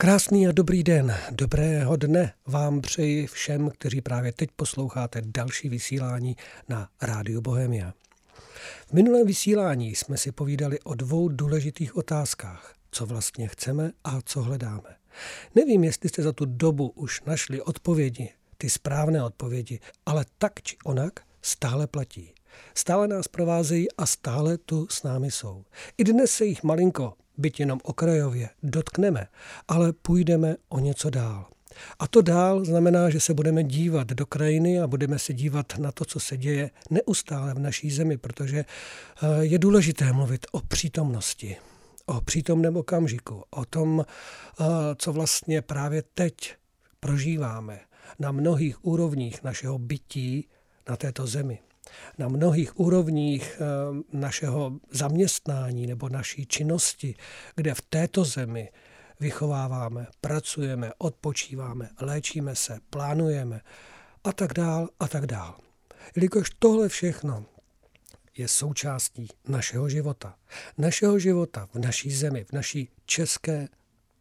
Krásný a dobrý den, dobrého dne vám přeji všem, kteří právě teď posloucháte další vysílání na Rádiu Bohemia. V minulém vysílání jsme si povídali o dvou důležitých otázkách. Co vlastně chceme a co hledáme. Nevím, jestli jste za tu dobu už našli odpovědi, ty správné odpovědi, ale tak či onak stále platí. Stále nás provázejí a stále tu s námi jsou. I dnes se jich malinko byť jenom okrajově, dotkneme, ale půjdeme o něco dál. A to dál znamená, že se budeme dívat do krajiny a budeme se dívat na to, co se děje neustále v naší zemi, protože eh, je důležité mluvit o přítomnosti, o přítomném okamžiku, o tom, eh, co vlastně právě teď prožíváme na mnohých úrovních našeho bytí na této zemi na mnohých úrovních eh, našeho zaměstnání nebo naší činnosti, kde v této zemi vychováváme, pracujeme, odpočíváme, léčíme se, plánujeme a tak dál a tak dál. Jelikož tohle všechno je součástí našeho života. Našeho života v naší zemi, v naší české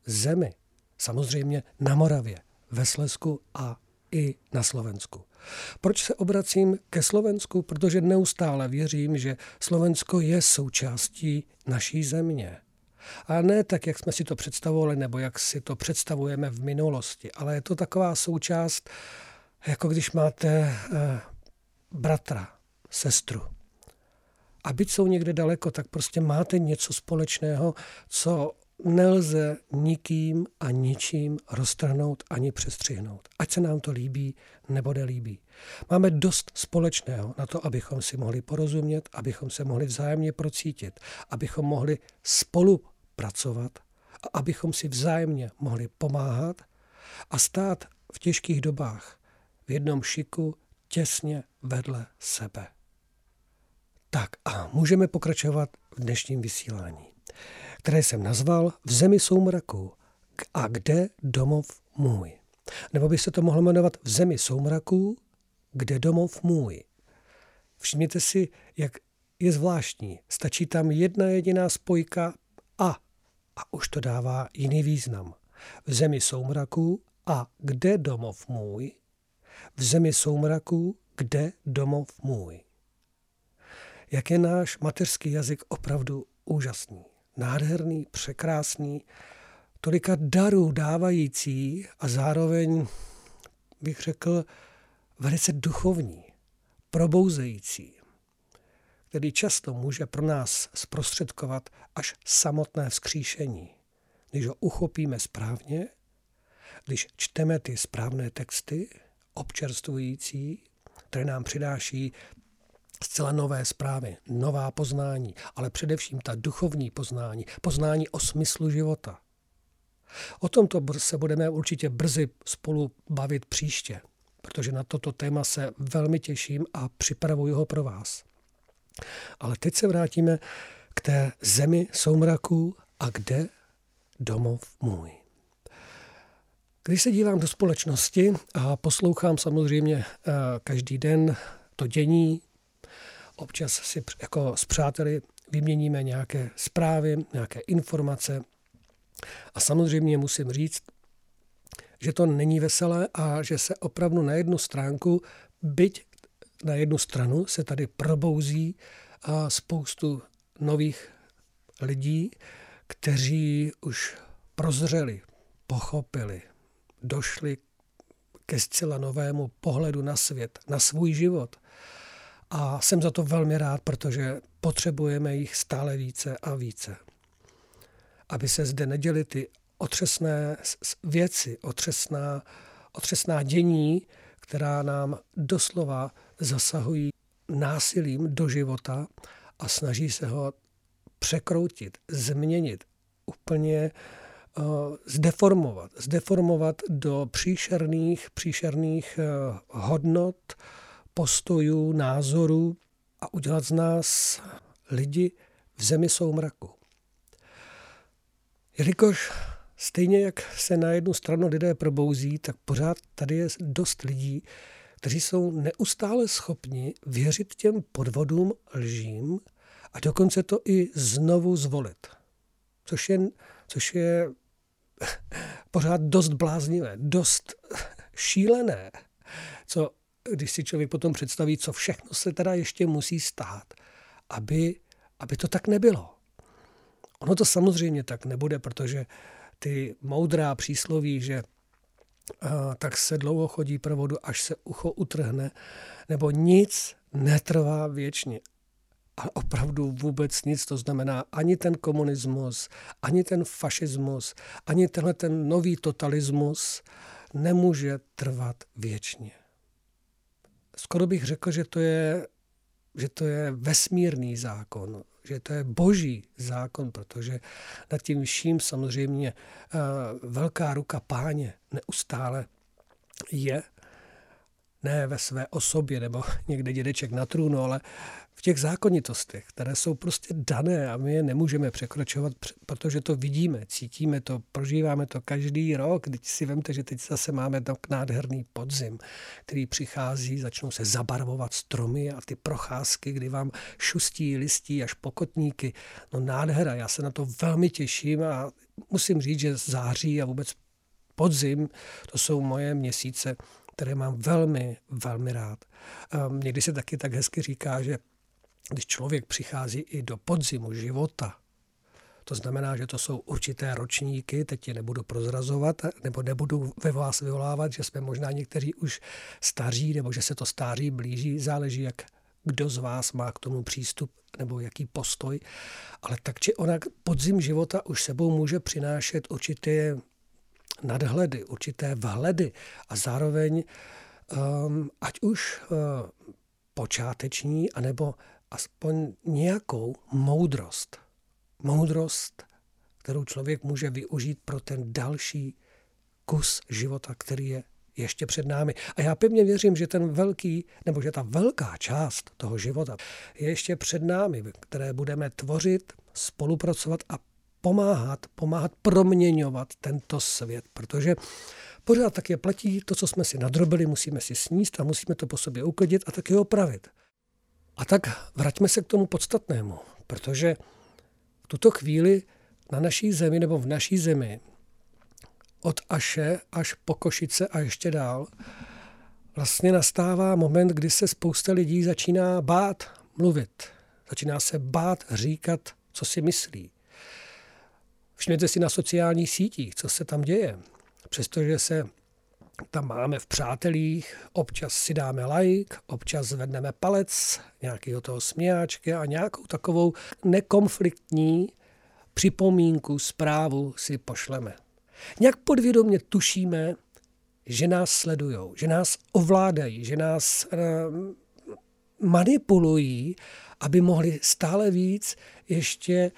zemi. Samozřejmě na Moravě, ve Slesku a i na Slovensku. Proč se obracím ke Slovensku? Protože neustále věřím, že Slovensko je součástí naší země. A ne tak, jak jsme si to představovali, nebo jak si to představujeme v minulosti, ale je to taková součást, jako když máte eh, bratra, sestru. A byť jsou někde daleko, tak prostě máte něco společného, co nelze nikým a ničím roztrhnout ani přestřihnout. Ať se nám to líbí nebo nelíbí. Máme dost společného na to, abychom si mohli porozumět, abychom se mohli vzájemně procítit, abychom mohli spolupracovat a abychom si vzájemně mohli pomáhat a stát v těžkých dobách v jednom šiku těsně vedle sebe. Tak a můžeme pokračovat v dnešním vysílání které jsem nazval V zemi soumraku a kde domov můj. Nebo by se to mohlo jmenovat V zemi soumraků, kde domov můj. Všimněte si, jak je zvláštní. Stačí tam jedna jediná spojka a a už to dává jiný význam. V zemi soumraků a kde domov můj? V zemi soumraků, kde domov můj? Jak je náš mateřský jazyk opravdu úžasný nádherný, překrásný, tolika darů dávající a zároveň, bych řekl, velice duchovní, probouzející, který často může pro nás zprostředkovat až samotné vzkříšení. Když ho uchopíme správně, když čteme ty správné texty, občerstvující, které nám přináší zcela nové zprávy, nová poznání, ale především ta duchovní poznání, poznání o smyslu života. O tomto se budeme určitě brzy spolu bavit příště, protože na toto téma se velmi těším a připravuji ho pro vás. Ale teď se vrátíme k té zemi soumraků a kde domov můj. Když se dívám do společnosti a poslouchám samozřejmě eh, každý den to dění, občas si jako s přáteli vyměníme nějaké zprávy, nějaké informace. A samozřejmě musím říct, že to není veselé a že se opravdu na jednu stránku, byť na jednu stranu se tady probouzí a spoustu nových lidí, kteří už prozřeli, pochopili, došli ke zcela novému pohledu na svět, na svůj život – a jsem za to velmi rád, protože potřebujeme jich stále více a více. Aby se zde neděly ty otřesné věci, otřesná, otřesná dění, která nám doslova zasahují násilím do života a snaží se ho překroutit, změnit, úplně uh, zdeformovat. Zdeformovat do příšerných, příšerných uh, hodnot, postojů, názorů a udělat z nás lidi v zemi soumraku. Jelikož stejně jak se na jednu stranu lidé probouzí, tak pořád tady je dost lidí, kteří jsou neustále schopni věřit těm podvodům, lžím a dokonce to i znovu zvolit. Což je, což je pořád dost bláznivé, dost šílené, co když si člověk potom představí, co všechno se teda ještě musí stát, aby, aby to tak nebylo. Ono to samozřejmě tak nebude, protože ty moudrá přísloví, že a, tak se dlouho chodí pro vodu, až se ucho utrhne, nebo nic netrvá věčně. A opravdu vůbec nic. To znamená ani ten komunismus, ani ten fašismus, ani tenhle ten nový totalismus nemůže trvat věčně. Skoro bych řekl, že to je, že to je vesmírný zákon, že to je boží zákon, protože nad tím vším samozřejmě eh, velká ruka páně neustále je ne ve své osobě nebo někde dědeček na trůnu, ale v těch zákonitostech, které jsou prostě dané a my je nemůžeme překročovat, protože to vidíme, cítíme to, prožíváme to každý rok. Teď si vemte, že teď zase máme tak nádherný podzim, který přichází, začnou se zabarvovat stromy a ty procházky, kdy vám šustí listí až pokotníky. No nádhera, já se na to velmi těším a musím říct, že září a vůbec podzim, to jsou moje měsíce, které mám velmi, velmi rád. Někdy se taky tak hezky říká, že když člověk přichází i do podzimu života, to znamená, že to jsou určité ročníky, teď je nebudu prozrazovat, nebo nebudu ve vás vyvolávat, že jsme možná někteří už staří, nebo že se to stáří blíží, záleží, jak kdo z vás má k tomu přístup nebo jaký postoj. Ale tak či onak podzim života už sebou může přinášet určité nadhledy, určité vhledy a zároveň um, ať už uh, počáteční, anebo aspoň nějakou moudrost. Moudrost, kterou člověk může využít pro ten další kus života, který je ještě před námi. A já pevně věřím, že ten velký, nebo že ta velká část toho života je ještě před námi, které budeme tvořit, spolupracovat a pomáhat, pomáhat proměňovat tento svět, protože pořád taky platí to, co jsme si nadrobili, musíme si sníst a musíme to po sobě uklidit a taky opravit. A tak vraťme se k tomu podstatnému, protože v tuto chvíli na naší zemi nebo v naší zemi od Aše až po Košice a ještě dál vlastně nastává moment, kdy se spousta lidí začíná bát mluvit. Začíná se bát říkat, co si myslí. Všimněte si na sociálních sítích, co se tam děje. Přestože se tam máme v přátelích, občas si dáme like, občas zvedneme palec, nějakého toho smějáčky a nějakou takovou nekonfliktní připomínku, zprávu si pošleme. Nějak podvědomě tušíme, že nás sledují, že nás ovládají, že nás uh, manipulují, aby mohli stále víc ještě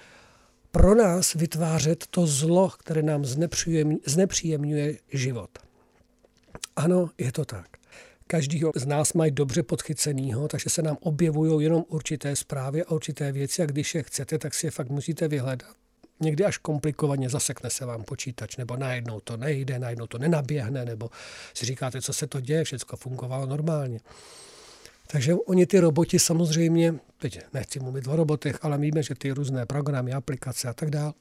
pro nás vytvářet to zlo, které nám znepříjemňuje život. Ano, je to tak. Každýho z nás mají dobře podchycenýho, takže se nám objevují jenom určité zprávy a určité věci a když je chcete, tak si je fakt musíte vyhledat. Někdy až komplikovaně zasekne se vám počítač, nebo najednou to nejde, najednou to nenaběhne, nebo si říkáte, co se to děje, všechno fungovalo normálně. Takže oni ty roboti samozřejmě, teď nechci mluvit o robotech, ale víme, že ty různé programy, aplikace a tak dále,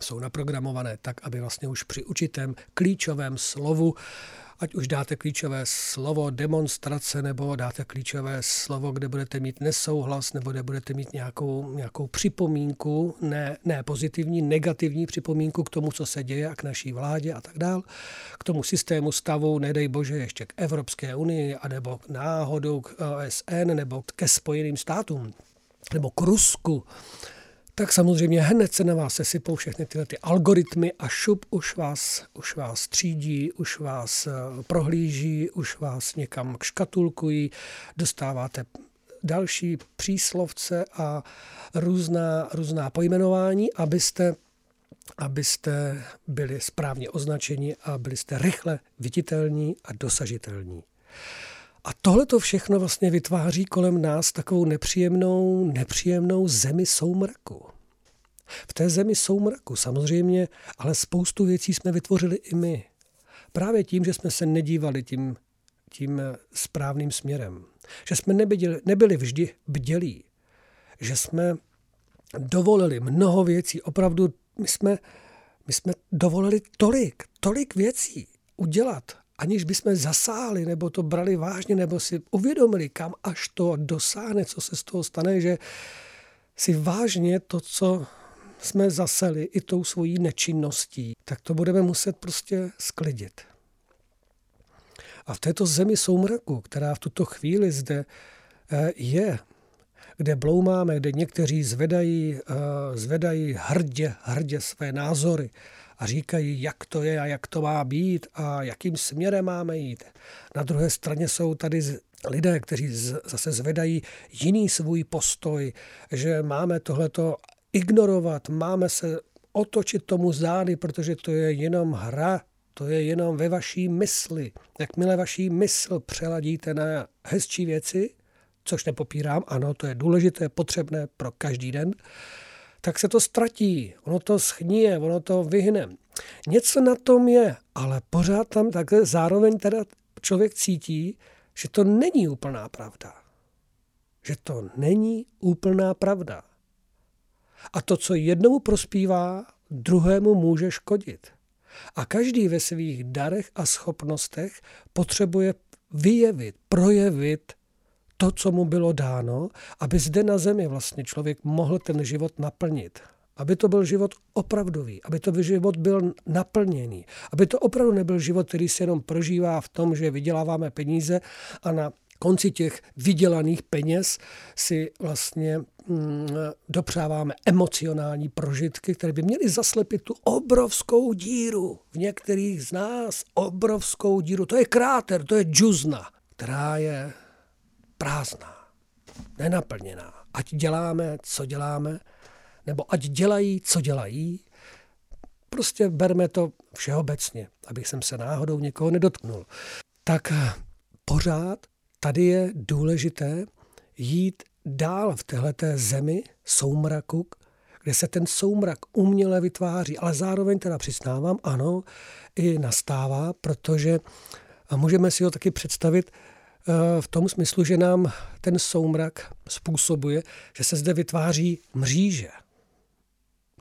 jsou naprogramované tak, aby vlastně už při určitém klíčovém slovu ať už dáte klíčové slovo demonstrace, nebo dáte klíčové slovo, kde budete mít nesouhlas, nebo kde budete mít nějakou, nějakou připomínku, ne, ne pozitivní, negativní připomínku k tomu, co se děje a k naší vládě a tak dál, k tomu systému stavu, nedej bože, ještě k Evropské unii, anebo náhodou k OSN, nebo ke Spojeným státům, nebo k Rusku, tak samozřejmě hned se na vás sesypou všechny tyhle ty algoritmy a šup už vás, už vás třídí, už vás eh, prohlíží, už vás někam škatulkují, dostáváte další příslovce a různá, různá pojmenování, abyste abyste byli správně označeni a byli jste rychle viditelní a dosažitelní. A tohle to všechno vlastně vytváří kolem nás takovou nepříjemnou, nepříjemnou zemi soumraku. V té zemi soumraku samozřejmě, ale spoustu věcí jsme vytvořili i my. Právě tím, že jsme se nedívali tím, tím správným směrem. Že jsme nebyli, nebyli vždy bdělí. Že jsme dovolili mnoho věcí. Opravdu my jsme, My jsme dovolili tolik, tolik věcí udělat, aniž bychom zasáhli, nebo to brali vážně, nebo si uvědomili, kam až to dosáhne, co se z toho stane, že si vážně to, co jsme zaseli i tou svojí nečinností, tak to budeme muset prostě sklidit. A v této zemi soumraku, která v tuto chvíli zde eh, je, kde bloumáme, kde někteří zvedají, eh, zvedají hrdě, hrdě své názory a říkají, jak to je a jak to má být a jakým směrem máme jít. Na druhé straně jsou tady lidé, kteří zase zvedají jiný svůj postoj, že máme tohleto ignorovat, máme se otočit tomu zády, protože to je jenom hra, to je jenom ve vaší mysli. Jakmile vaší mysl přeladíte na hezčí věci, což nepopírám, ano, to je důležité, potřebné pro každý den, tak se to ztratí, ono to schníje, ono to vyhne. Něco na tom je, ale pořád tam takhle zároveň teda člověk cítí, že to není úplná pravda. Že to není úplná pravda. A to, co jednomu prospívá, druhému může škodit. A každý ve svých darech a schopnostech potřebuje vyjevit, projevit to, co mu bylo dáno, aby zde na zemi vlastně člověk mohl ten život naplnit. Aby to byl život opravdový, aby to život byl naplněný, aby to opravdu nebyl život, který se jenom prožívá v tom, že vyděláváme peníze a na konci těch vydělaných peněz si vlastně mm, dopřáváme emocionální prožitky, které by měly zaslepit tu obrovskou díru v některých z nás, obrovskou díru. To je kráter, to je džuzna, která je prázdná, nenaplněná. Ať děláme, co děláme, nebo ať dělají, co dělají, prostě berme to všeobecně, abych jsem se náhodou někoho nedotknul. Tak pořád tady je důležité jít dál v téhleté zemi soumraku, kde se ten soumrak uměle vytváří, ale zároveň teda přiznávám, ano, i nastává, protože můžeme si ho taky představit eh, v tom smyslu, že nám ten soumrak způsobuje, že se zde vytváří mříže.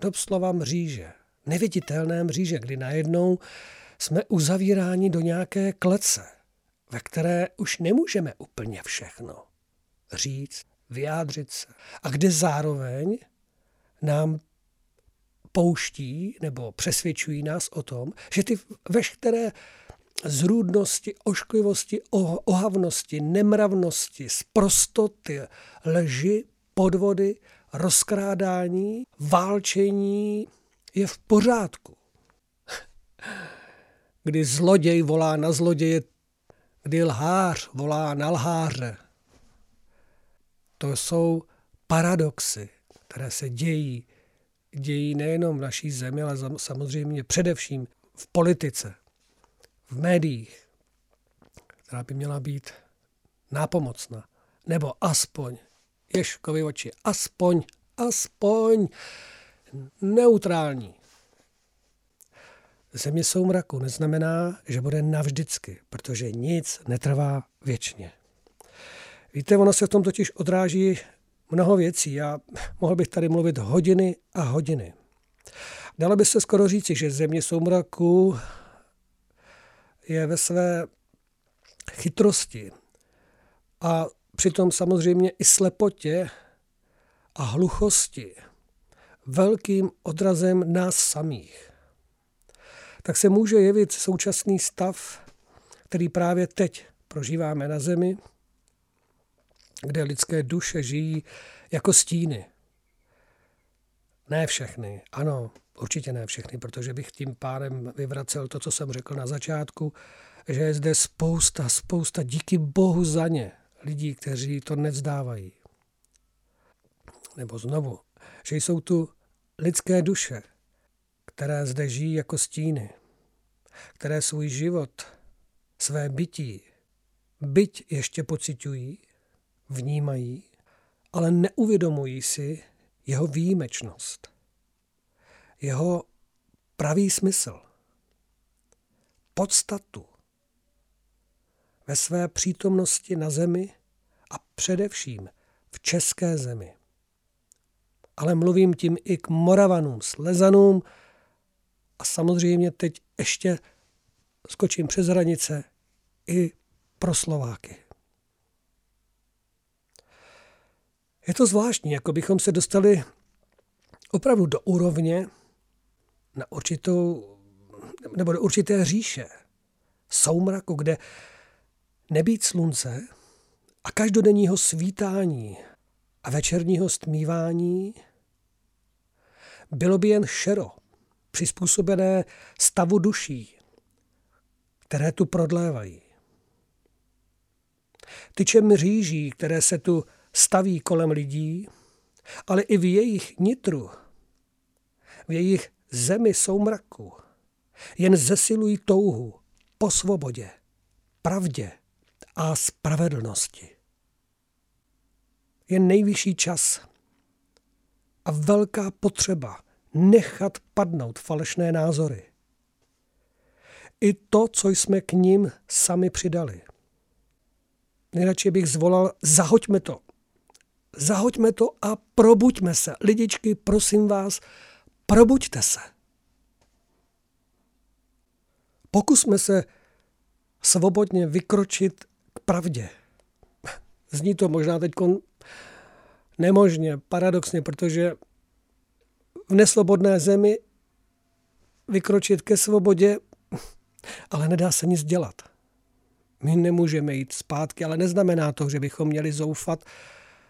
Doslova mříže. Neviditelné mříže, kdy najednou jsme uzavíráni do nějaké klece ve které už nemůžeme úplně všechno říct, vyjádřit se. A kde zároveň nám pouští nebo přesvědčují nás o tom, že ty veškeré zrůdnosti, ošklivosti, ohavnosti, nemravnosti, sprostoty, lži, podvody, rozkrádání, válčení je v pořádku. Kdy zloděj volá na zloděje, kdy lhář volá na lháře. To jsou paradoxy, které se dějí. Dějí nejenom v naší zemi, ale samozřejmě především v politice, v médiích, která by měla být nápomocná. Nebo aspoň, Ješkovi oči, aspoň, aspoň neutrální. Země soumraku neznamená, že bude navždycky, protože nic netrvá věčně. Víte, ono se v tom totiž odráží mnoho věcí. Já mohl bych tady mluvit hodiny a hodiny. Dalo by se skoro říci, že země soumraku je ve své chytrosti a přitom samozřejmě i slepotě a hluchosti velkým odrazem nás samých tak se může jevit současný stav, který právě teď prožíváme na Zemi, kde lidské duše žijí jako stíny. Ne všechny, ano, určitě ne všechny, protože bych tím pádem vyvracel to, co jsem řekl na začátku, že je zde spousta, spousta, díky Bohu za ně, lidí, kteří to nevzdávají. Nebo znovu, že jsou tu lidské duše, které zde žijí jako stíny, které svůj život, své bytí, byť ještě pocitují, vnímají, ale neuvědomují si jeho výjimečnost, jeho pravý smysl, podstatu ve své přítomnosti na zemi a především v české zemi. Ale mluvím tím i k Moravanům, Slezanům, a samozřejmě teď ještě skočím přes hranice i pro Slováky. Je to zvláštní, jako bychom se dostali opravdu do úrovně na určitou, nebo do určité říše, soumraku, kde nebýt slunce a každodenního svítání a večerního stmívání bylo by jen šero, přizpůsobené stavu duší, které tu prodlévají. Tyčem říží, které se tu staví kolem lidí, ale i v jejich nitru, v jejich zemi soumraku, jen zesilují touhu po svobodě, pravdě a spravedlnosti. Je nejvyšší čas a velká potřeba nechat padnout falešné názory. I to, co jsme k ním sami přidali. Nejradši bych zvolal, zahoďme to. Zahoďme to a probuďme se. Lidičky, prosím vás, probuďte se. Pokusme se svobodně vykročit k pravdě. Zní to možná teď nemožně, paradoxně, protože v nesvobodné zemi vykročit ke svobodě, ale nedá se nic dělat. My nemůžeme jít zpátky, ale neznamená to, že bychom měli zoufat,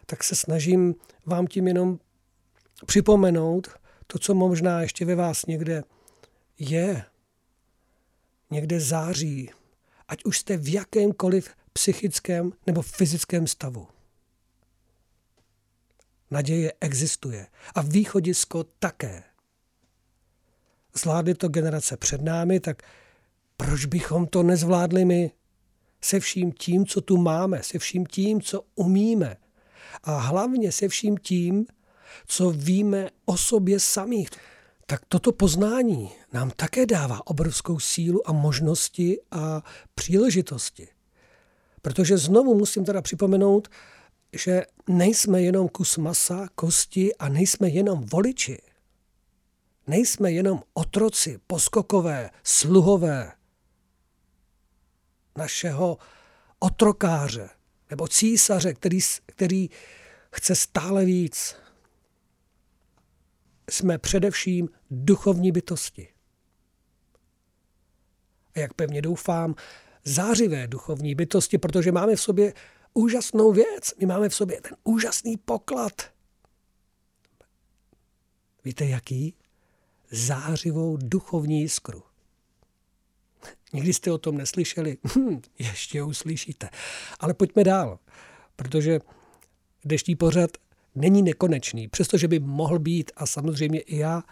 tak se snažím vám tím jenom připomenout to, co možná ještě ve vás někde je, někde září, ať už jste v jakémkoliv psychickém nebo fyzickém stavu. Naděje existuje a východisko také. Zvládly to generace před námi, tak proč bychom to nezvládli my? Se vším tím, co tu máme, se vším tím, co umíme a hlavně se vším tím, co víme o sobě samých. Tak toto poznání nám také dává obrovskou sílu a možnosti a příležitosti. Protože znovu musím teda připomenout, že nejsme jenom kus masa, kosti a nejsme jenom voliči. Nejsme jenom otroci, poskokové, sluhové našeho otrokáře nebo císaře, který, který chce stále víc. Jsme především duchovní bytosti. A jak pevně doufám, zářivé duchovní bytosti, protože máme v sobě úžasnou věc. My máme v sobě ten úžasný poklad. Víte jaký? Zářivou duchovní jiskru. Nikdy jste o tom neslyšeli? Hm, ještě uslyšíte. Ale pojďme dál, protože dnešní pořad není nekonečný, přestože by mohl být a samozřejmě i já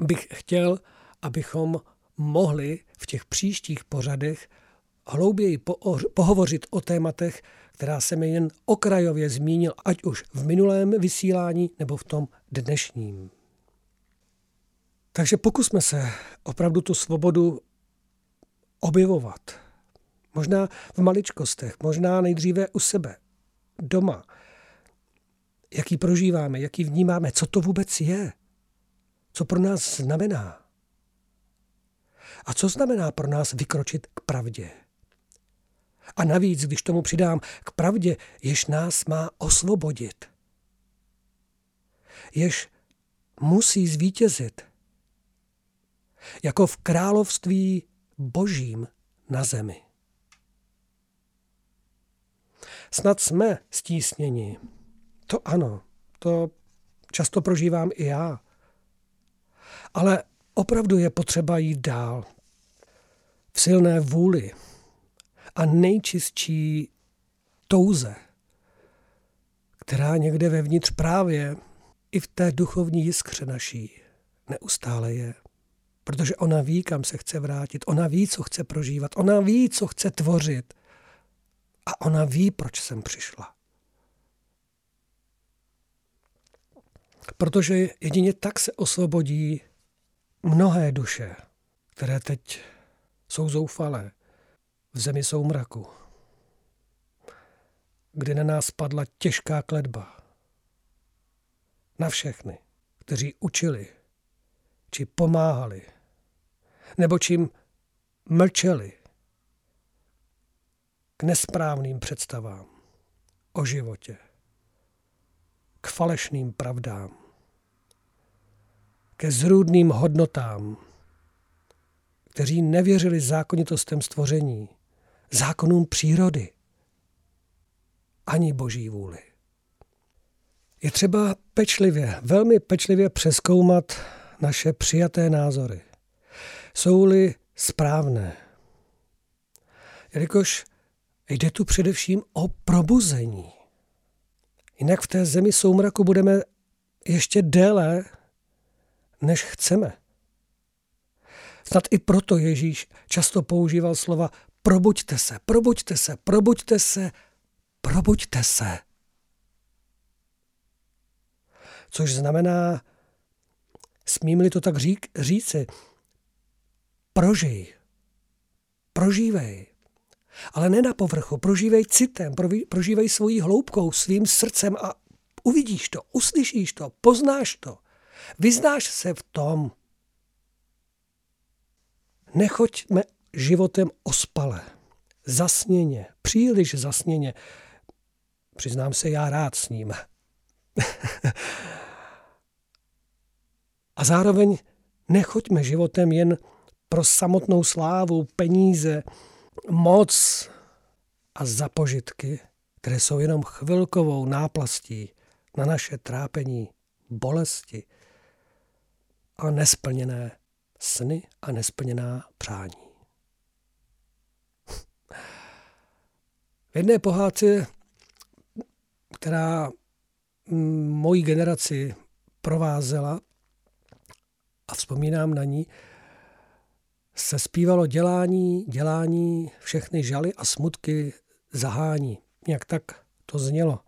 bych chtěl, abychom mohli v těch příštích pořadech hlouběji pohovořit o tématech, která jsem jen okrajově zmínil, ať už v minulém vysílání nebo v tom dnešním. Takže pokusme se opravdu tu svobodu objevovat. Možná v maličkostech, možná nejdříve u sebe, doma. Jaký prožíváme, jaký vnímáme, co to vůbec je, co pro nás znamená. A co znamená pro nás vykročit k pravdě? A navíc, když tomu přidám k pravdě, jež nás má osvobodit. Jež musí zvítězit. Jako v království božím na zemi. Snad jsme stísněni. To ano, to často prožívám i já. Ale opravdu je potřeba jít dál. V silné vůli, a nejčistší touze, která někde vevnitř právě i v té duchovní jiskře naší neustále je. Protože ona ví, kam se chce vrátit, ona ví, co chce prožívat, ona ví, co chce tvořit. A ona ví, proč jsem přišla. Protože jedině tak se osvobodí mnohé duše, které teď jsou zoufalé, v zemi soumraku, kdy na nás padla těžká kledba. Na všechny, kteří učili či pomáhali nebo čím mlčeli k nesprávným představám o životě, k falešným pravdám, ke zrůdným hodnotám, kteří nevěřili zákonitostem stvoření, zákonům přírody, ani boží vůli. Je třeba pečlivě, velmi pečlivě přeskoumat naše přijaté názory. Jsou-li správné. Jelikož jde tu především o probuzení. Jinak v té zemi soumraku budeme ještě déle, než chceme. Snad i proto Ježíš často používal slova probuďte se, probuďte se, probuďte se, probuďte se. Což znamená, smím-li to tak řík, říci, prožij, prožívej. Ale ne na povrchu, prožívej citem, prožívej svojí hloubkou, svým srdcem a uvidíš to, uslyšíš to, poznáš to. Vyznáš se v tom. Nechoďme životem ospale, zasněně, příliš zasněně. Přiznám se, já rád s ním. a zároveň nechoďme životem jen pro samotnou slávu, peníze, moc a zapožitky, které jsou jenom chvilkovou náplastí na naše trápení, bolesti a nesplněné sny a nesplněná přání. V jedné pohádce která moji generaci provázela a vzpomínám na ní, se zpívalo dělání, dělání, všechny žaly a smutky zahání. Jak tak to znělo.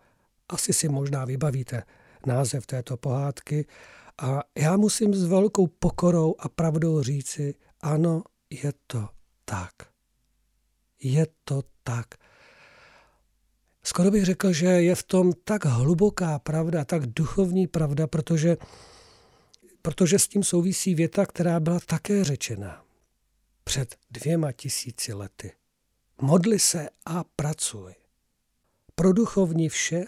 Asi si možná vybavíte název této pohádky. A já musím s velkou pokorou a pravdou říci, ano, je to tak. Je to tak. Skoro bych řekl, že je v tom tak hluboká pravda, tak duchovní pravda, protože, protože s tím souvisí věta, která byla také řečena před dvěma tisíci lety. Modli se a pracuj. Pro duchovní vše,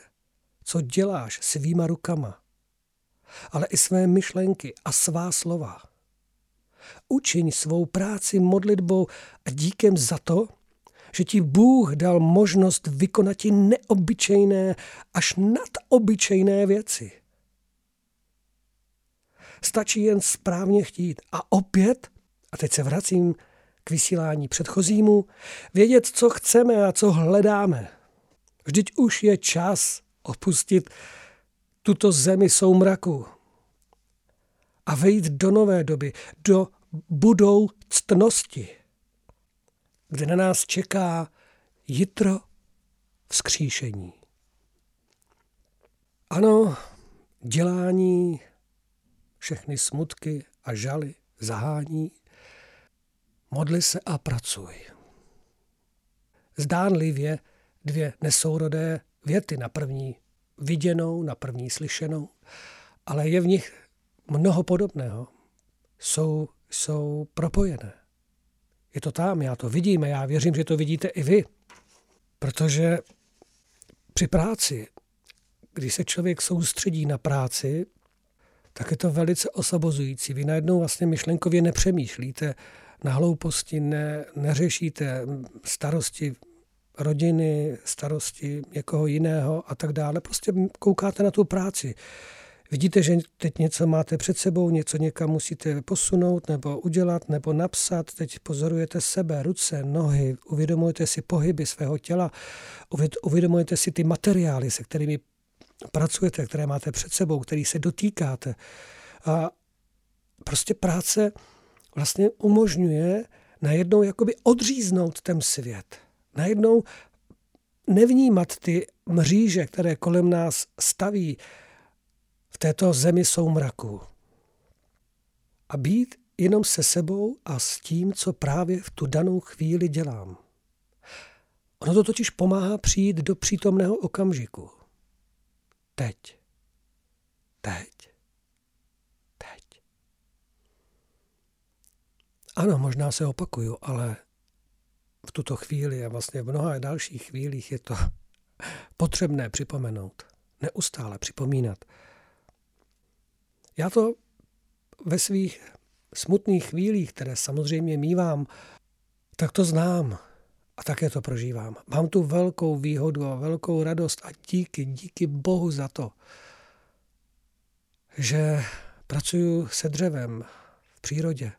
co děláš svýma rukama, ale i své myšlenky a svá slova. Učiň svou práci modlitbou a díkem za to, že ti Bůh dal možnost vykonat ti neobyčejné až nadobyčejné věci. Stačí jen správně chtít. A opět, a teď se vracím k vysílání předchozímu, vědět, co chceme a co hledáme. Vždyť už je čas opustit tuto zemi soumraku a vejít do nové doby, do budoucnosti kde na nás čeká jitro vzkříšení. Ano, dělání, všechny smutky a žaly zahání, modli se a pracuj. Zdánlivě dvě nesourodé věty na první viděnou, na první slyšenou, ale je v nich mnoho podobného. Jsou, jsou propojené. Je to tam, já to vidím a já věřím, že to vidíte i vy. Protože při práci, když se člověk soustředí na práci, tak je to velice osobozující. Vy najednou vlastně myšlenkově nepřemýšlíte na hlouposti, ne, neřešíte starosti rodiny, starosti někoho jiného a tak dále. Prostě koukáte na tu práci. Vidíte, že teď něco máte před sebou, něco někam musíte posunout nebo udělat nebo napsat. Teď pozorujete sebe, ruce, nohy, uvědomujete si pohyby svého těla, uvědomujete si ty materiály, se kterými pracujete, které máte před sebou, který se dotýkáte. A prostě práce vlastně umožňuje najednou jakoby odříznout ten svět. Najednou nevnímat ty mříže, které kolem nás staví, této zemi soumraku. A být jenom se sebou a s tím, co právě v tu danou chvíli dělám. Ono to totiž pomáhá přijít do přítomného okamžiku. Teď. Teď. Teď. Ano, možná se opakuju, ale v tuto chvíli a vlastně v mnoha dalších chvílích je to potřebné připomenout, neustále připomínat. Já to ve svých smutných chvílích, které samozřejmě mývám, tak to znám a také to prožívám. Mám tu velkou výhodu a velkou radost a díky, díky Bohu za to, že pracuji se dřevem v přírodě.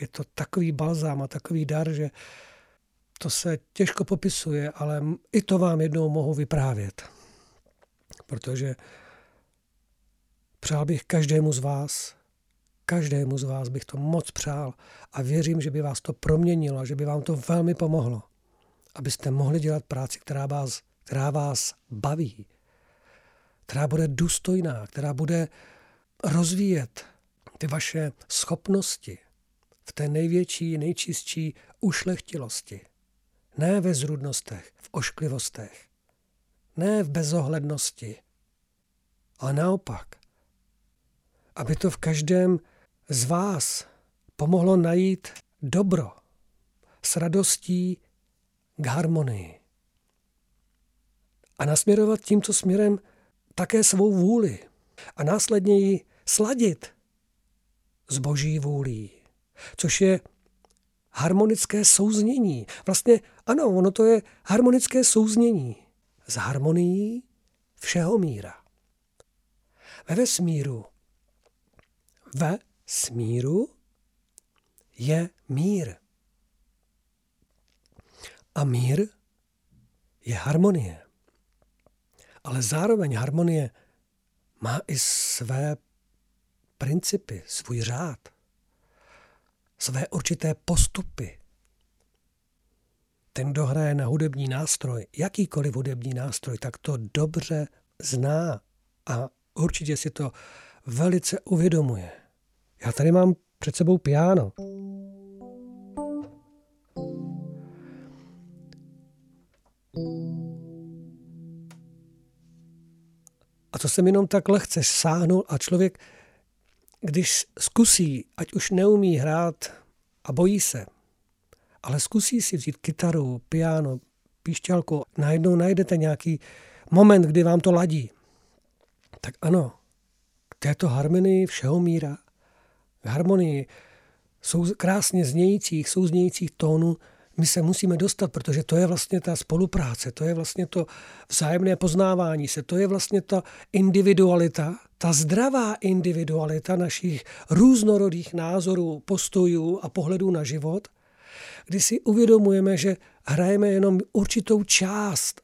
Je to takový balzám a takový dar, že to se těžko popisuje, ale i to vám jednou mohu vyprávět. Protože přál bych každému z vás, každému z vás bych to moc přál a věřím, že by vás to proměnilo že by vám to velmi pomohlo, abyste mohli dělat práci, která vás, která vás baví, která bude důstojná, která bude rozvíjet ty vaše schopnosti v té největší, nejčistší ušlechtilosti. Ne ve zrudnostech, v ošklivostech, ne v bezohlednosti, ale naopak, aby to v každém z vás pomohlo najít dobro s radostí k harmonii. A nasměrovat tímto směrem také svou vůli a následně ji sladit s boží vůlí, což je harmonické souznění. Vlastně ano, ono to je harmonické souznění s harmonií všeho míra. Ve vesmíru, ve smíru je mír. A mír je harmonie. Ale zároveň harmonie má i své principy, svůj řád, své určité postupy. Ten, kdo hraje na hudební nástroj, jakýkoliv hudební nástroj, tak to dobře zná a určitě si to velice uvědomuje. Já tady mám před sebou piano. A to jsem jenom tak lehce sáhnul a člověk, když zkusí, ať už neumí hrát a bojí se, ale zkusí si vzít kytaru, piano, píšťalku, najednou najdete nějaký moment, kdy vám to ladí. Tak ano, k této harmonii všeho míra v harmonii sou, krásně znějících, souznějících tónů my se musíme dostat, protože to je vlastně ta spolupráce, to je vlastně to vzájemné poznávání se, to je vlastně ta individualita, ta zdravá individualita našich různorodých názorů, postojů a pohledů na život, kdy si uvědomujeme, že hrajeme jenom určitou část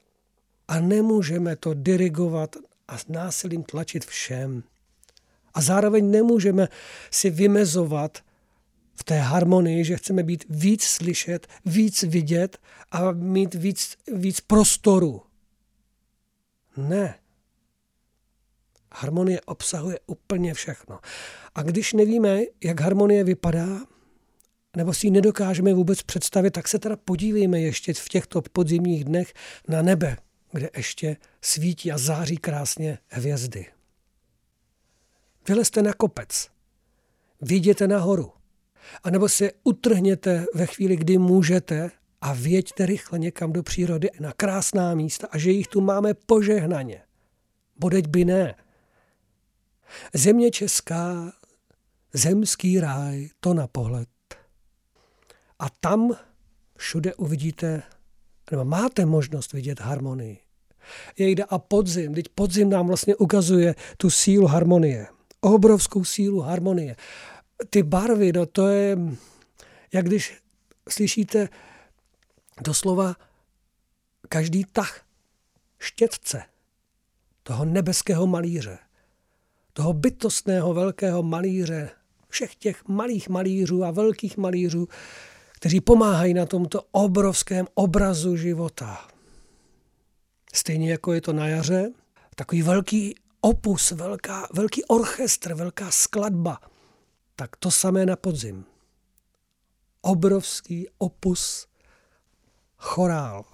a nemůžeme to dirigovat a násilím tlačit všem. A zároveň nemůžeme si vymezovat v té harmonii, že chceme být víc slyšet, víc vidět a mít víc, víc prostoru. Ne. Harmonie obsahuje úplně všechno. A když nevíme, jak harmonie vypadá, nebo si ji nedokážeme vůbec představit, tak se teda podívejme ještě v těchto podzimních dnech na nebe, kde ještě svítí a září krásně hvězdy. Vylezte na kopec, vyjděte nahoru, anebo se utrhněte ve chvíli, kdy můžete a věďte rychle někam do přírody na krásná místa a že jich tu máme požehnaně. Bodeď by ne. Země česká, zemský ráj, to na pohled. A tam všude uvidíte, nebo máte možnost vidět harmonii. Jejda a podzim, teď podzim nám vlastně ukazuje tu sílu harmonie obrovskou sílu harmonie. Ty barvy, no to je, jak když slyšíte doslova každý tah štětce toho nebeského malíře, toho bytostného velkého malíře, všech těch malých malířů a velkých malířů, kteří pomáhají na tomto obrovském obrazu života. Stejně jako je to na jaře, takový velký opus, velká, velký orchestr, velká skladba. Tak to samé na podzim. Obrovský opus, chorál.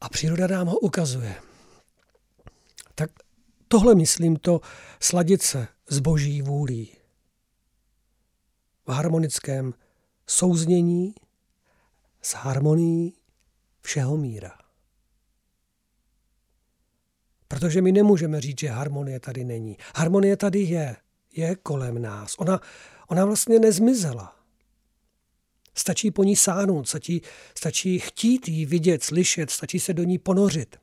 A příroda nám ho ukazuje. Tak tohle myslím to sladit se s boží vůlí. v harmonickém souznění s harmonií všeho míra. Protože my nemůžeme říct, že harmonie tady není. Harmonie tady je, je kolem nás. Ona, ona vlastně nezmizela. Stačí po ní sáhnout, stačí, stačí chtít ji vidět, slyšet, stačí se do ní ponořit.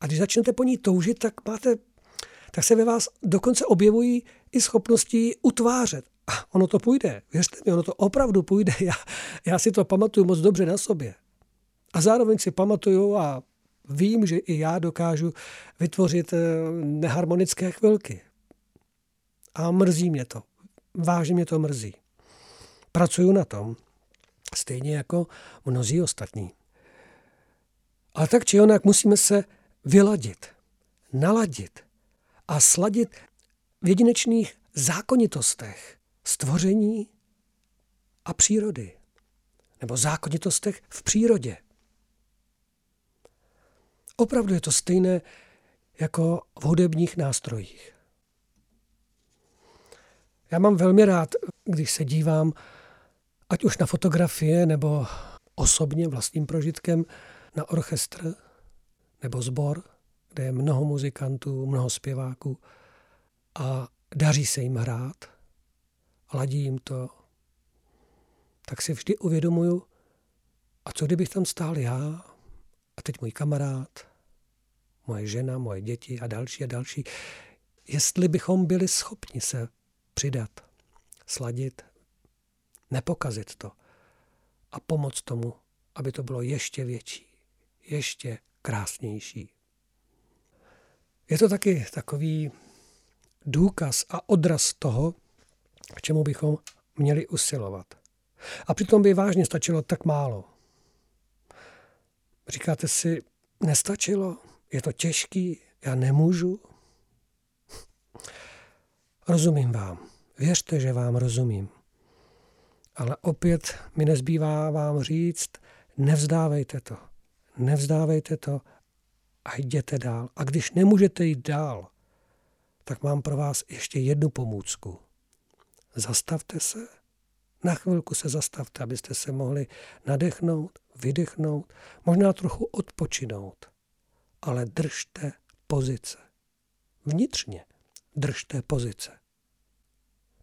A když začnete po ní toužit, tak máte, tak se ve vás dokonce objevují i schopnosti utvářet. A ono to půjde, věřte mi, ono to opravdu půjde. Já, já si to pamatuju moc dobře na sobě. A zároveň si pamatuju a vím, že i já dokážu vytvořit eh, neharmonické chvilky. A mrzí mě to. Vážně mě to mrzí. Pracuju na tom, stejně jako mnozí ostatní. Ale tak či onak musíme se vyladit, naladit a sladit v jedinečných zákonitostech stvoření a přírody. Nebo zákonitostech v přírodě. Opravdu je to stejné jako v hudebních nástrojích. Já mám velmi rád, když se dívám, ať už na fotografie nebo osobně vlastním prožitkem, na orchestr nebo sbor, kde je mnoho muzikantů, mnoho zpěváků a daří se jim hrát, ladí jim to, tak si vždy uvědomuju, a co kdybych tam stál já a teď můj kamarád, moje žena, moje děti a další a další, jestli bychom byli schopni se přidat, sladit, nepokazit to a pomoct tomu, aby to bylo ještě větší, ještě krásnější. Je to taky takový důkaz a odraz toho, k čemu bychom měli usilovat. A přitom by vážně stačilo tak málo. Říkáte si, nestačilo? Je to těžký? Já nemůžu? Rozumím vám. Věřte, že vám rozumím. Ale opět mi nezbývá vám říct, nevzdávejte to. Nevzdávejte to a jděte dál. A když nemůžete jít dál, tak mám pro vás ještě jednu pomůcku. Zastavte se, na chvilku se zastavte, abyste se mohli nadechnout, vydechnout, možná trochu odpočinout, ale držte pozice. Vnitřně držte pozice.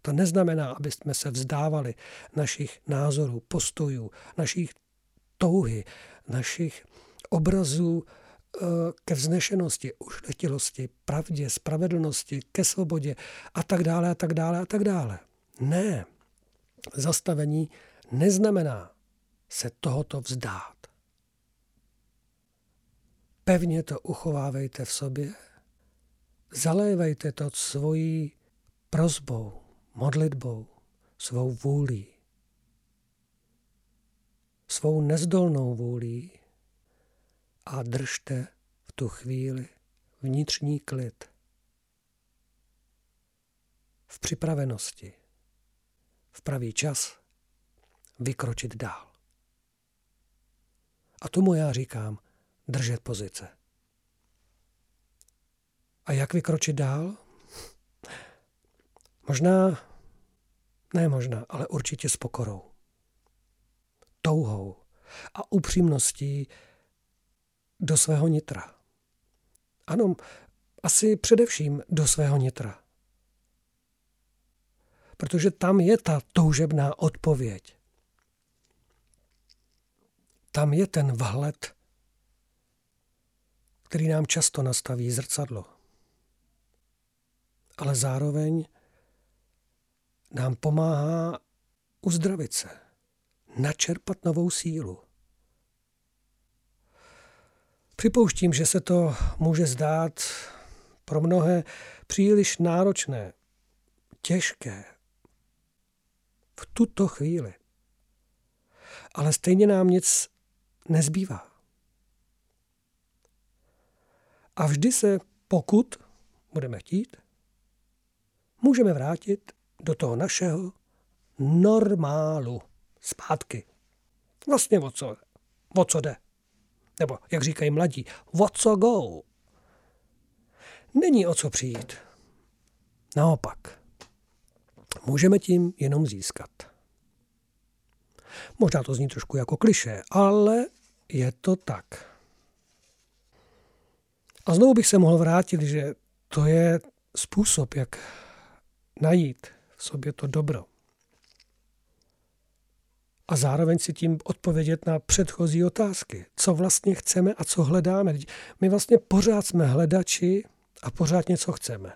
To neznamená, aby jsme se vzdávali našich názorů, postojů, našich touhy, našich obrazů eh, ke vznešenosti, ušletilosti, pravdě, spravedlnosti, ke svobodě a tak dále a tak dále a tak dále. Ne. Zastavení neznamená se tohoto vzdát. Pevně to uchovávejte v sobě, zalévejte to svojí prozbou, modlitbou, svou vůlí, svou nezdolnou vůlí a držte v tu chvíli vnitřní klid v připravenosti, v pravý čas vykročit dál. A tomu já říkám držet pozice. A jak vykročit dál? Možná, ne možná, ale určitě s pokorou. Touhou a upřímností do svého nitra. Ano, asi především do svého nitra. Protože tam je ta toužebná odpověď. Tam je ten vhled, který nám často nastaví zrcadlo. Ale zároveň nám pomáhá uzdravit se, načerpat novou sílu. Připouštím, že se to může zdát pro mnohé příliš náročné, těžké v tuto chvíli. Ale stejně nám nic nezbývá. A vždy se, pokud budeme chtít, můžeme vrátit do toho našeho normálu zpátky. Vlastně o co, o co jde. Nebo, jak říkají mladí, o co go. Není o co přijít. Naopak. Můžeme tím jenom získat. Možná to zní trošku jako kliše, ale je to tak. A znovu bych se mohl vrátit, že to je způsob, jak najít v sobě to dobro. A zároveň si tím odpovědět na předchozí otázky. Co vlastně chceme a co hledáme. My vlastně pořád jsme hledači a pořád něco chceme.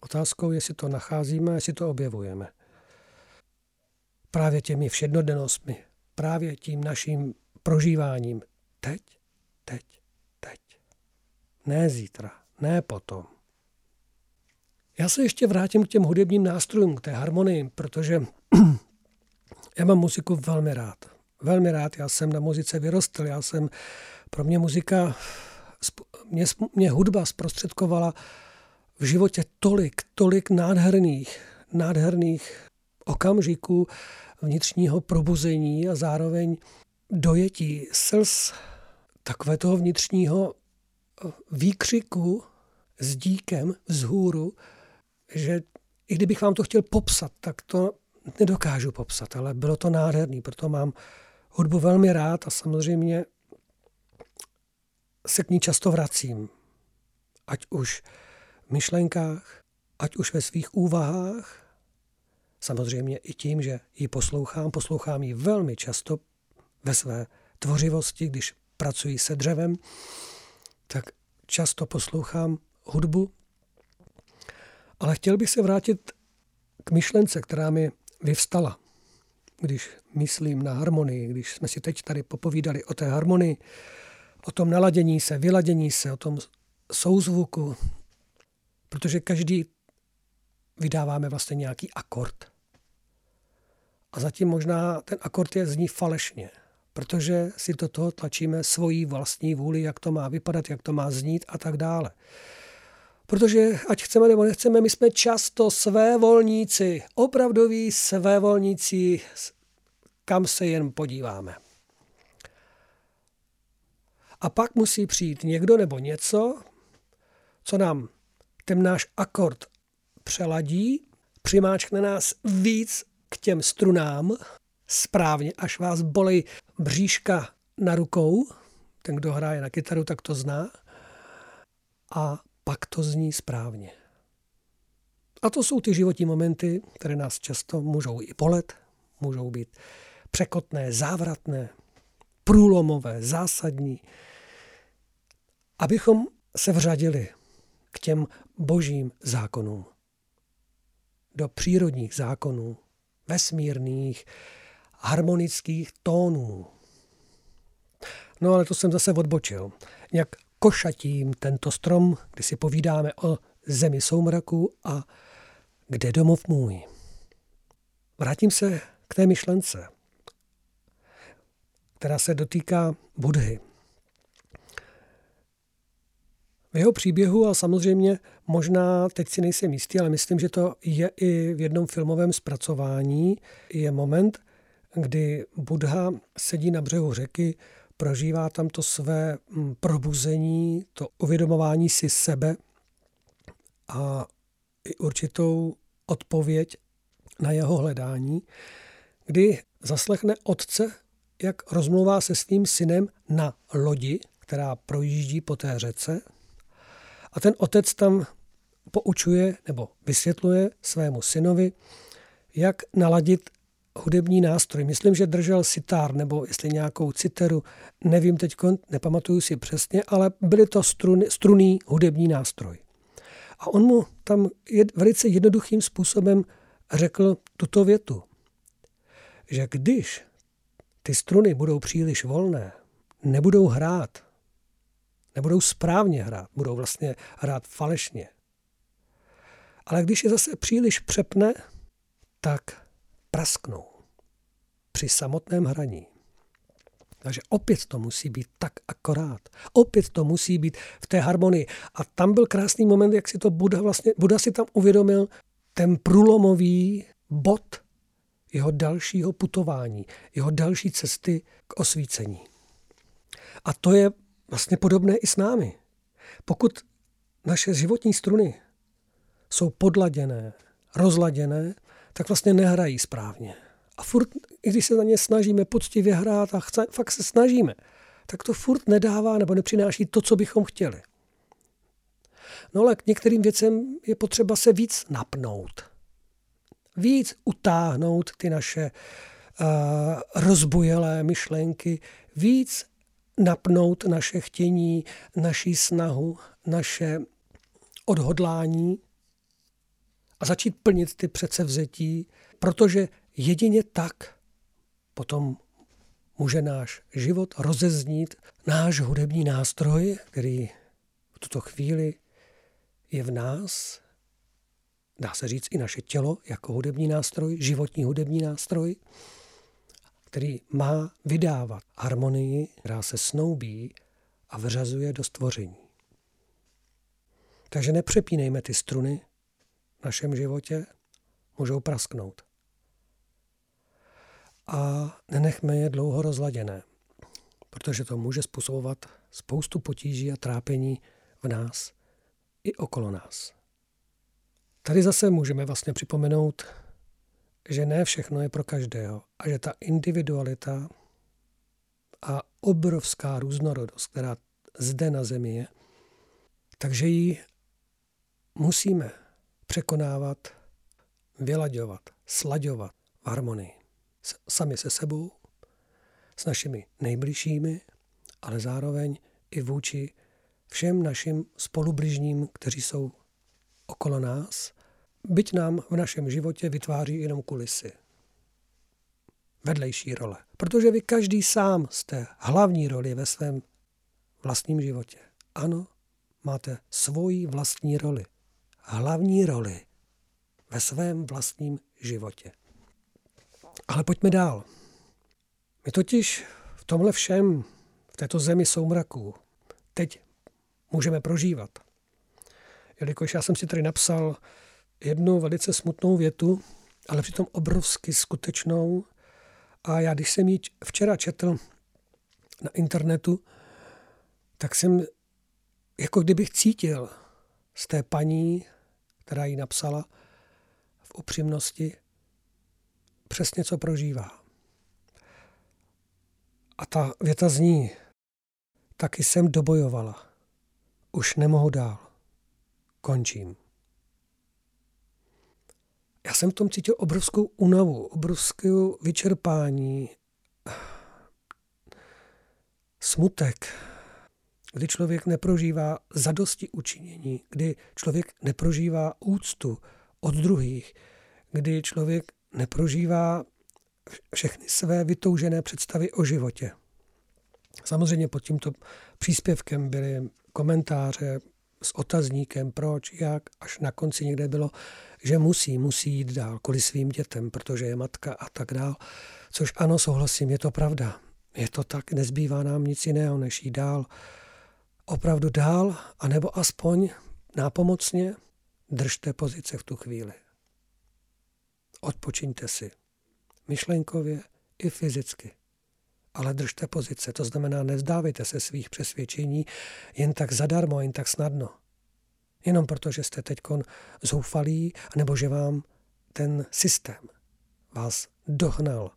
Otázkou je, jestli to nacházíme, jestli to objevujeme. Právě těmi všednodennostmi, právě tím naším prožíváním. Teď, teď, teď. Ne zítra, ne potom. Já se ještě vrátím k těm hudebním nástrojům, k té harmonii, protože já mám muziku velmi rád. Velmi rád, já jsem na muzice vyrostl, já jsem, pro mě muzika, mě, mě hudba zprostředkovala v životě tolik, tolik nádherných, nádherných okamžiků vnitřního probuzení a zároveň dojetí slz takové toho vnitřního výkřiku s díkem vzhůru, že i kdybych vám to chtěl popsat, tak to nedokážu popsat, ale bylo to nádherný, proto mám hudbu velmi rád a samozřejmě se k ní často vracím. Ať už v myšlenkách, ať už ve svých úvahách, samozřejmě i tím, že ji poslouchám, poslouchám ji velmi často ve své tvořivosti, když pracuji se dřevem, tak často poslouchám hudbu. Ale chtěl bych se vrátit k myšlence, která mi vyvstala, když myslím na harmonii, když jsme si teď tady popovídali o té harmonii, o tom naladění se, vyladění se, o tom souzvuku, protože každý vydáváme vlastně nějaký akord. A zatím možná ten akord je zní falešně, protože si do toho tlačíme svoji vlastní vůli, jak to má vypadat, jak to má znít a tak dále. Protože ať chceme nebo nechceme, my jsme často své volníci, opravdoví své volníci, kam se jen podíváme. A pak musí přijít někdo nebo něco, co nám ten náš akord přeladí, přimáčkne nás víc k těm strunám, správně, až vás bolí bříška na rukou, ten, kdo hraje na kytaru, tak to zná, a pak to zní správně. A to jsou ty životní momenty, které nás často můžou i polet, můžou být překotné, závratné, průlomové, zásadní, abychom se vřadili k těm božím zákonům, do přírodních zákonů, vesmírných, harmonických tónů. No ale to jsem zase odbočil. Jak košatím tento strom, kdy si povídáme o zemi soumraku a kde domov můj. Vrátím se k té myšlence, která se dotýká Budhy. V jeho příběhu a samozřejmě možná, teď si nejsem jistý, ale myslím, že to je i v jednom filmovém zpracování, je moment, kdy Budha sedí na břehu řeky, prožívá tam to své mm, probuzení, to uvědomování si sebe a i určitou odpověď na jeho hledání, kdy zaslechne otce, jak rozmluvá se svým synem na lodi, která projíždí po té řece. A ten otec tam poučuje nebo vysvětluje svému synovi, jak naladit hudební nástroj. Myslím, že držel sitár nebo jestli nějakou citeru, nevím teď, nepamatuju si přesně, ale byly to struny, struný hudební nástroj. A on mu tam je, velice jednoduchým způsobem řekl tuto větu, že když ty struny budou příliš volné, nebudou hrát, nebudou správně hrát, budou vlastně hrát falešně. Ale když je zase příliš přepne, tak prasknou při samotném hraní. Takže opět to musí být tak akorát. Opět to musí být v té harmonii. A tam byl krásný moment, jak si to Buda vlastně, Buda si tam uvědomil ten průlomový bod jeho dalšího putování, jeho další cesty k osvícení. A to je vlastně podobné i s námi. Pokud naše životní struny jsou podladěné, rozladěné, tak vlastně nehrají správně. A furt, i když se na ně snažíme poctivě hrát a chce, fakt se snažíme, tak to furt nedává nebo nepřináší to, co bychom chtěli. No ale k některým věcem je potřeba se víc napnout. Víc utáhnout ty naše uh, rozbujelé myšlenky, víc napnout naše chtění, naší snahu, naše odhodlání a začít plnit ty předsevzetí, protože jedině tak potom může náš život rozeznít náš hudební nástroj, který v tuto chvíli je v nás, dá se říct i naše tělo jako hudební nástroj, životní hudební nástroj, který má vydávat harmonii, která se snoubí a vyřazuje do stvoření. Takže nepřepínejme ty struny v našem životě, můžou prasknout. A nenechme je dlouho rozladěné, protože to může způsobovat spoustu potíží a trápení v nás i okolo nás. Tady zase můžeme vlastně připomenout, že ne všechno je pro každého a že ta individualita a obrovská různorodost, která zde na Zemi je, takže ji musíme překonávat, vylaďovat, slaďovat v harmonii. Sami se sebou, s našimi nejbližšími, ale zároveň i vůči všem našim spolubližním, kteří jsou okolo nás, byť nám v našem životě vytváří jenom kulisy. Vedlejší role. Protože vy každý sám jste hlavní roli ve svém vlastním životě. Ano, máte svoji vlastní roli. Hlavní roli ve svém vlastním životě. Ale pojďme dál. My totiž v tomhle všem, v této zemi soumraků, teď můžeme prožívat. Jelikož já jsem si tady napsal jednu velice smutnou větu, ale přitom obrovsky skutečnou. A já, když jsem ji včera četl na internetu, tak jsem jako kdybych cítil z té paní, která ji napsala v upřímnosti, přesně co prožívá. A ta věta zní, taky jsem dobojovala. Už nemohu dál. Končím. Já jsem v tom cítil obrovskou únavu, obrovské vyčerpání, smutek, kdy člověk neprožívá zadosti učinění, kdy člověk neprožívá úctu od druhých, kdy člověk neprožívá všechny své vytoužené představy o životě. Samozřejmě pod tímto příspěvkem byly komentáře s otazníkem, proč, jak, až na konci někde bylo, že musí, musí jít dál kvůli svým dětem, protože je matka a tak dál. Což ano, souhlasím, je to pravda. Je to tak, nezbývá nám nic jiného, než jít dál. Opravdu dál, anebo aspoň nápomocně držte pozice v tu chvíli. Odpočiňte si. Myšlenkově i fyzicky ale držte pozice. To znamená, nezdávejte se svých přesvědčení jen tak zadarmo, jen tak snadno. Jenom proto, že jste teď zoufalí, nebo že vám ten systém vás dohnal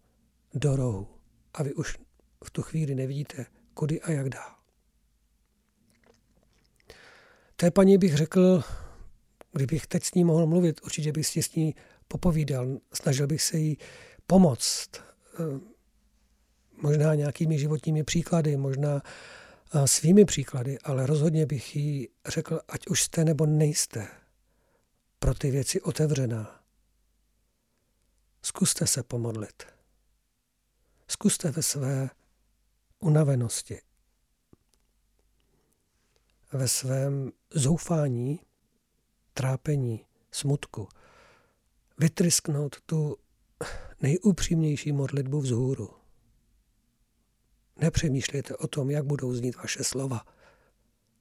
do rohu a vy už v tu chvíli nevidíte, kudy a jak dál. Té paní bych řekl, kdybych teď s ní mohl mluvit, určitě bych si s ní popovídal, snažil bych se jí pomoct, možná nějakými životními příklady, možná svými příklady, ale rozhodně bych jí řekl, ať už jste nebo nejste pro ty věci otevřená. Zkuste se pomodlit. Zkuste ve své unavenosti, ve svém zoufání, trápení, smutku, vytrysknout tu nejupřímnější modlitbu vzhůru. Nepřemýšlejte o tom, jak budou znít vaše slova,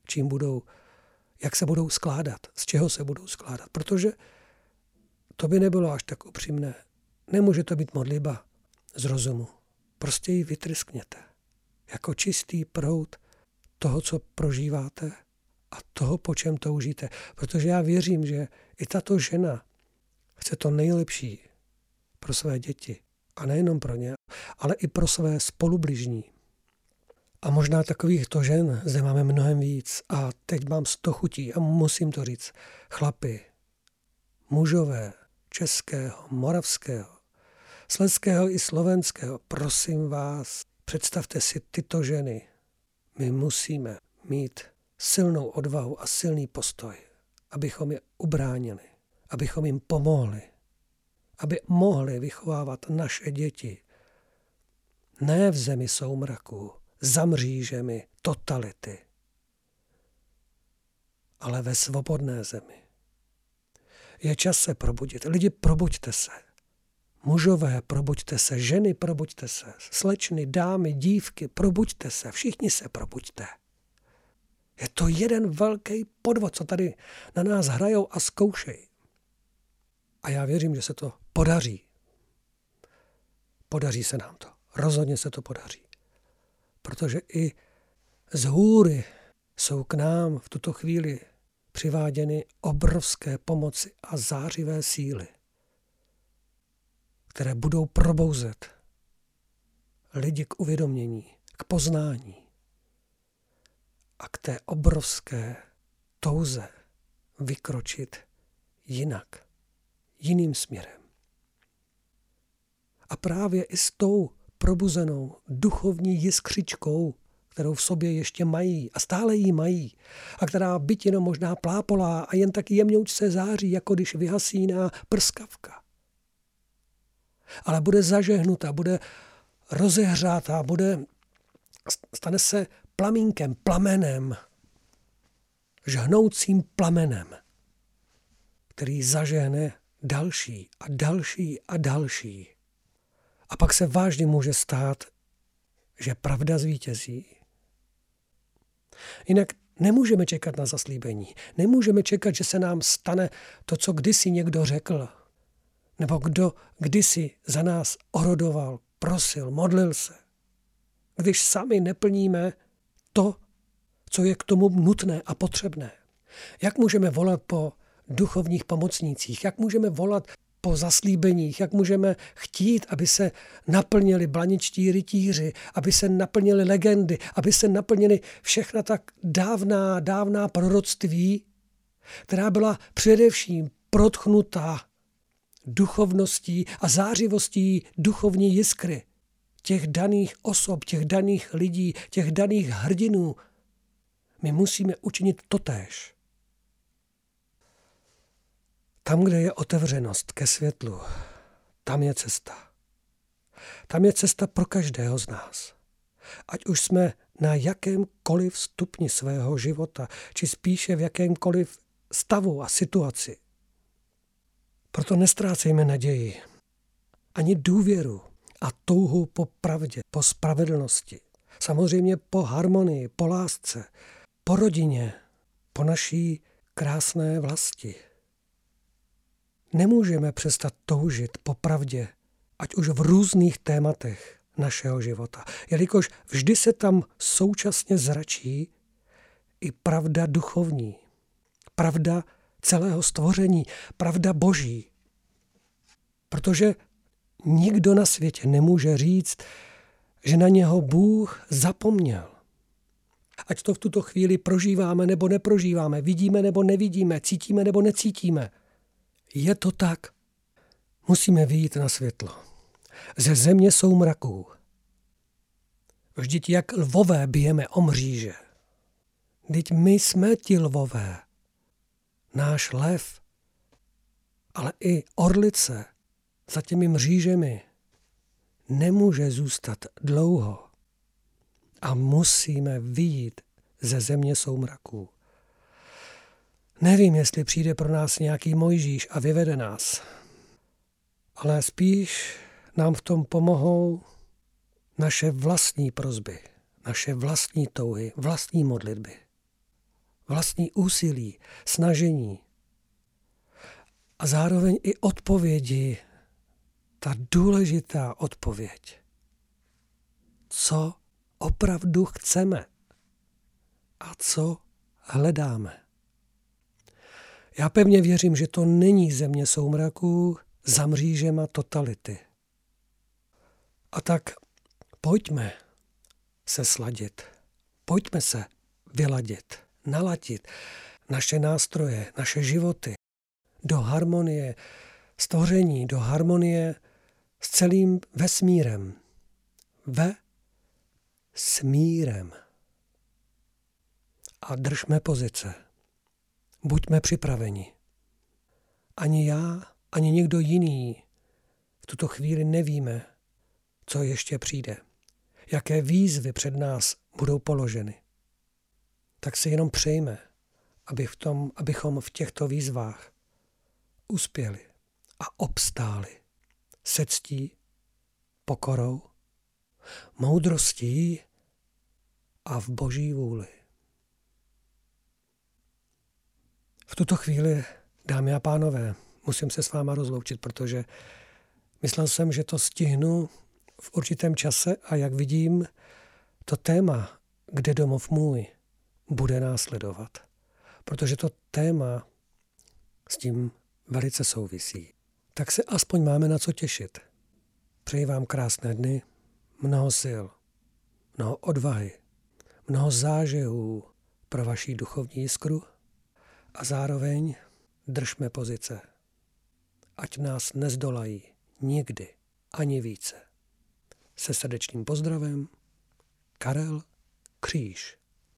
čím budou, jak se budou skládat, z čeho se budou skládat, protože to by nebylo až tak upřímné. Nemůže to být modliba z rozumu. Prostě ji vytryskněte. Jako čistý prout toho, co prožíváte a toho, po čem toužíte. Protože já věřím, že i tato žena chce to nejlepší pro své děti. A nejenom pro ně, ale i pro své spolubližní. A možná takovýchto žen zde máme mnohem víc. A teď mám sto chutí a musím to říct. Chlapy, mužové, českého, moravského, sleského i slovenského, prosím vás, představte si tyto ženy. My musíme mít silnou odvahu a silný postoj, abychom je ubránili, abychom jim pomohli, aby mohli vychovávat naše děti. Ne v zemi soumraku, za mřížemi totality, ale ve svobodné zemi. Je čas se probudit. Lidi, probuďte se. Mužové, probuďte se. Ženy, probuďte se. Slečny, dámy, dívky, probuďte se. Všichni se probuďte. Je to jeden velký podvod, co tady na nás hrajou a zkoušejí. A já věřím, že se to podaří. Podaří se nám to. Rozhodně se to podaří. Protože i z hůry jsou k nám v tuto chvíli přiváděny obrovské pomoci a zářivé síly, které budou probouzet lidi k uvědomění, k poznání a k té obrovské touze vykročit jinak, jiným směrem. A právě i s tou probuzenou duchovní jiskřičkou, kterou v sobě ještě mají a stále ji mají a která byť jenom možná plápolá a jen tak se září, jako když vyhasíná prskavka. Ale bude zažehnuta, bude rozehřátá, bude, stane se plamínkem, plamenem, žhnoucím plamenem, který zažehne další a další a další. A pak se vážně může stát, že pravda zvítězí. Jinak nemůžeme čekat na zaslíbení. Nemůžeme čekat, že se nám stane to, co kdysi někdo řekl. Nebo kdo kdysi za nás orodoval, prosil, modlil se. Když sami neplníme to, co je k tomu nutné a potřebné. Jak můžeme volat po duchovních pomocnících? Jak můžeme volat po zaslíbeních, jak můžeme chtít, aby se naplnili blaničtí rytíři, aby se naplnili legendy, aby se naplnili všechna tak dávná, dávná proroctví, která byla především protchnutá duchovností a zářivostí duchovní jiskry těch daných osob, těch daných lidí, těch daných hrdinů. My musíme učinit totéž. Tam, kde je otevřenost ke světlu, tam je cesta. Tam je cesta pro každého z nás. Ať už jsme na jakémkoliv stupni svého života, či spíše v jakémkoliv stavu a situaci. Proto nestrácejme naději, ani důvěru a touhu po pravdě, po spravedlnosti. Samozřejmě po harmonii, po lásce, po rodině, po naší krásné vlasti. Nemůžeme přestat toužit po pravdě, ať už v různých tématech našeho života, jelikož vždy se tam současně zračí i pravda duchovní, pravda celého stvoření, pravda boží. Protože nikdo na světě nemůže říct, že na něho Bůh zapomněl. Ať to v tuto chvíli prožíváme nebo neprožíváme, vidíme nebo nevidíme, cítíme nebo necítíme – je to tak. Musíme vyjít na světlo. Ze země jsou mraků. Vždyť jak lvové bijeme o mříže. Vždyť my jsme ti lvové. Náš lev, ale i orlice za těmi mřížemi nemůže zůstat dlouho. A musíme vyjít ze země soumraků. Nevím, jestli přijde pro nás nějaký Mojžíš a vyvede nás, ale spíš nám v tom pomohou naše vlastní prozby, naše vlastní touhy, vlastní modlitby, vlastní úsilí, snažení a zároveň i odpovědi, ta důležitá odpověď. Co opravdu chceme a co hledáme. Já pevně věřím, že to není země soumraků za mřížema totality. A tak pojďme se sladit, pojďme se vyladit, naladit naše nástroje, naše životy do harmonie stvoření, do harmonie s celým vesmírem. Ve smírem. A držme pozice. Buďme připraveni. Ani já, ani někdo jiný v tuto chvíli nevíme, co ještě přijde. Jaké výzvy před nás budou položeny. Tak si jenom přejme, aby v tom, abychom v těchto výzvách uspěli a obstáli se ctí, pokorou, moudrostí a v boží vůli. V tuto chvíli, dámy a pánové, musím se s váma rozloučit, protože myslel jsem, že to stihnu v určitém čase a jak vidím, to téma, kde domov můj, bude následovat. Protože to téma s tím velice souvisí. Tak se aspoň máme na co těšit. Přeji vám krásné dny, mnoho sil, mnoho odvahy, mnoho zážehů pro vaší duchovní jiskru a zároveň držme pozice. Ať nás nezdolají nikdy ani více. Se srdečným pozdravem Karel Kříž.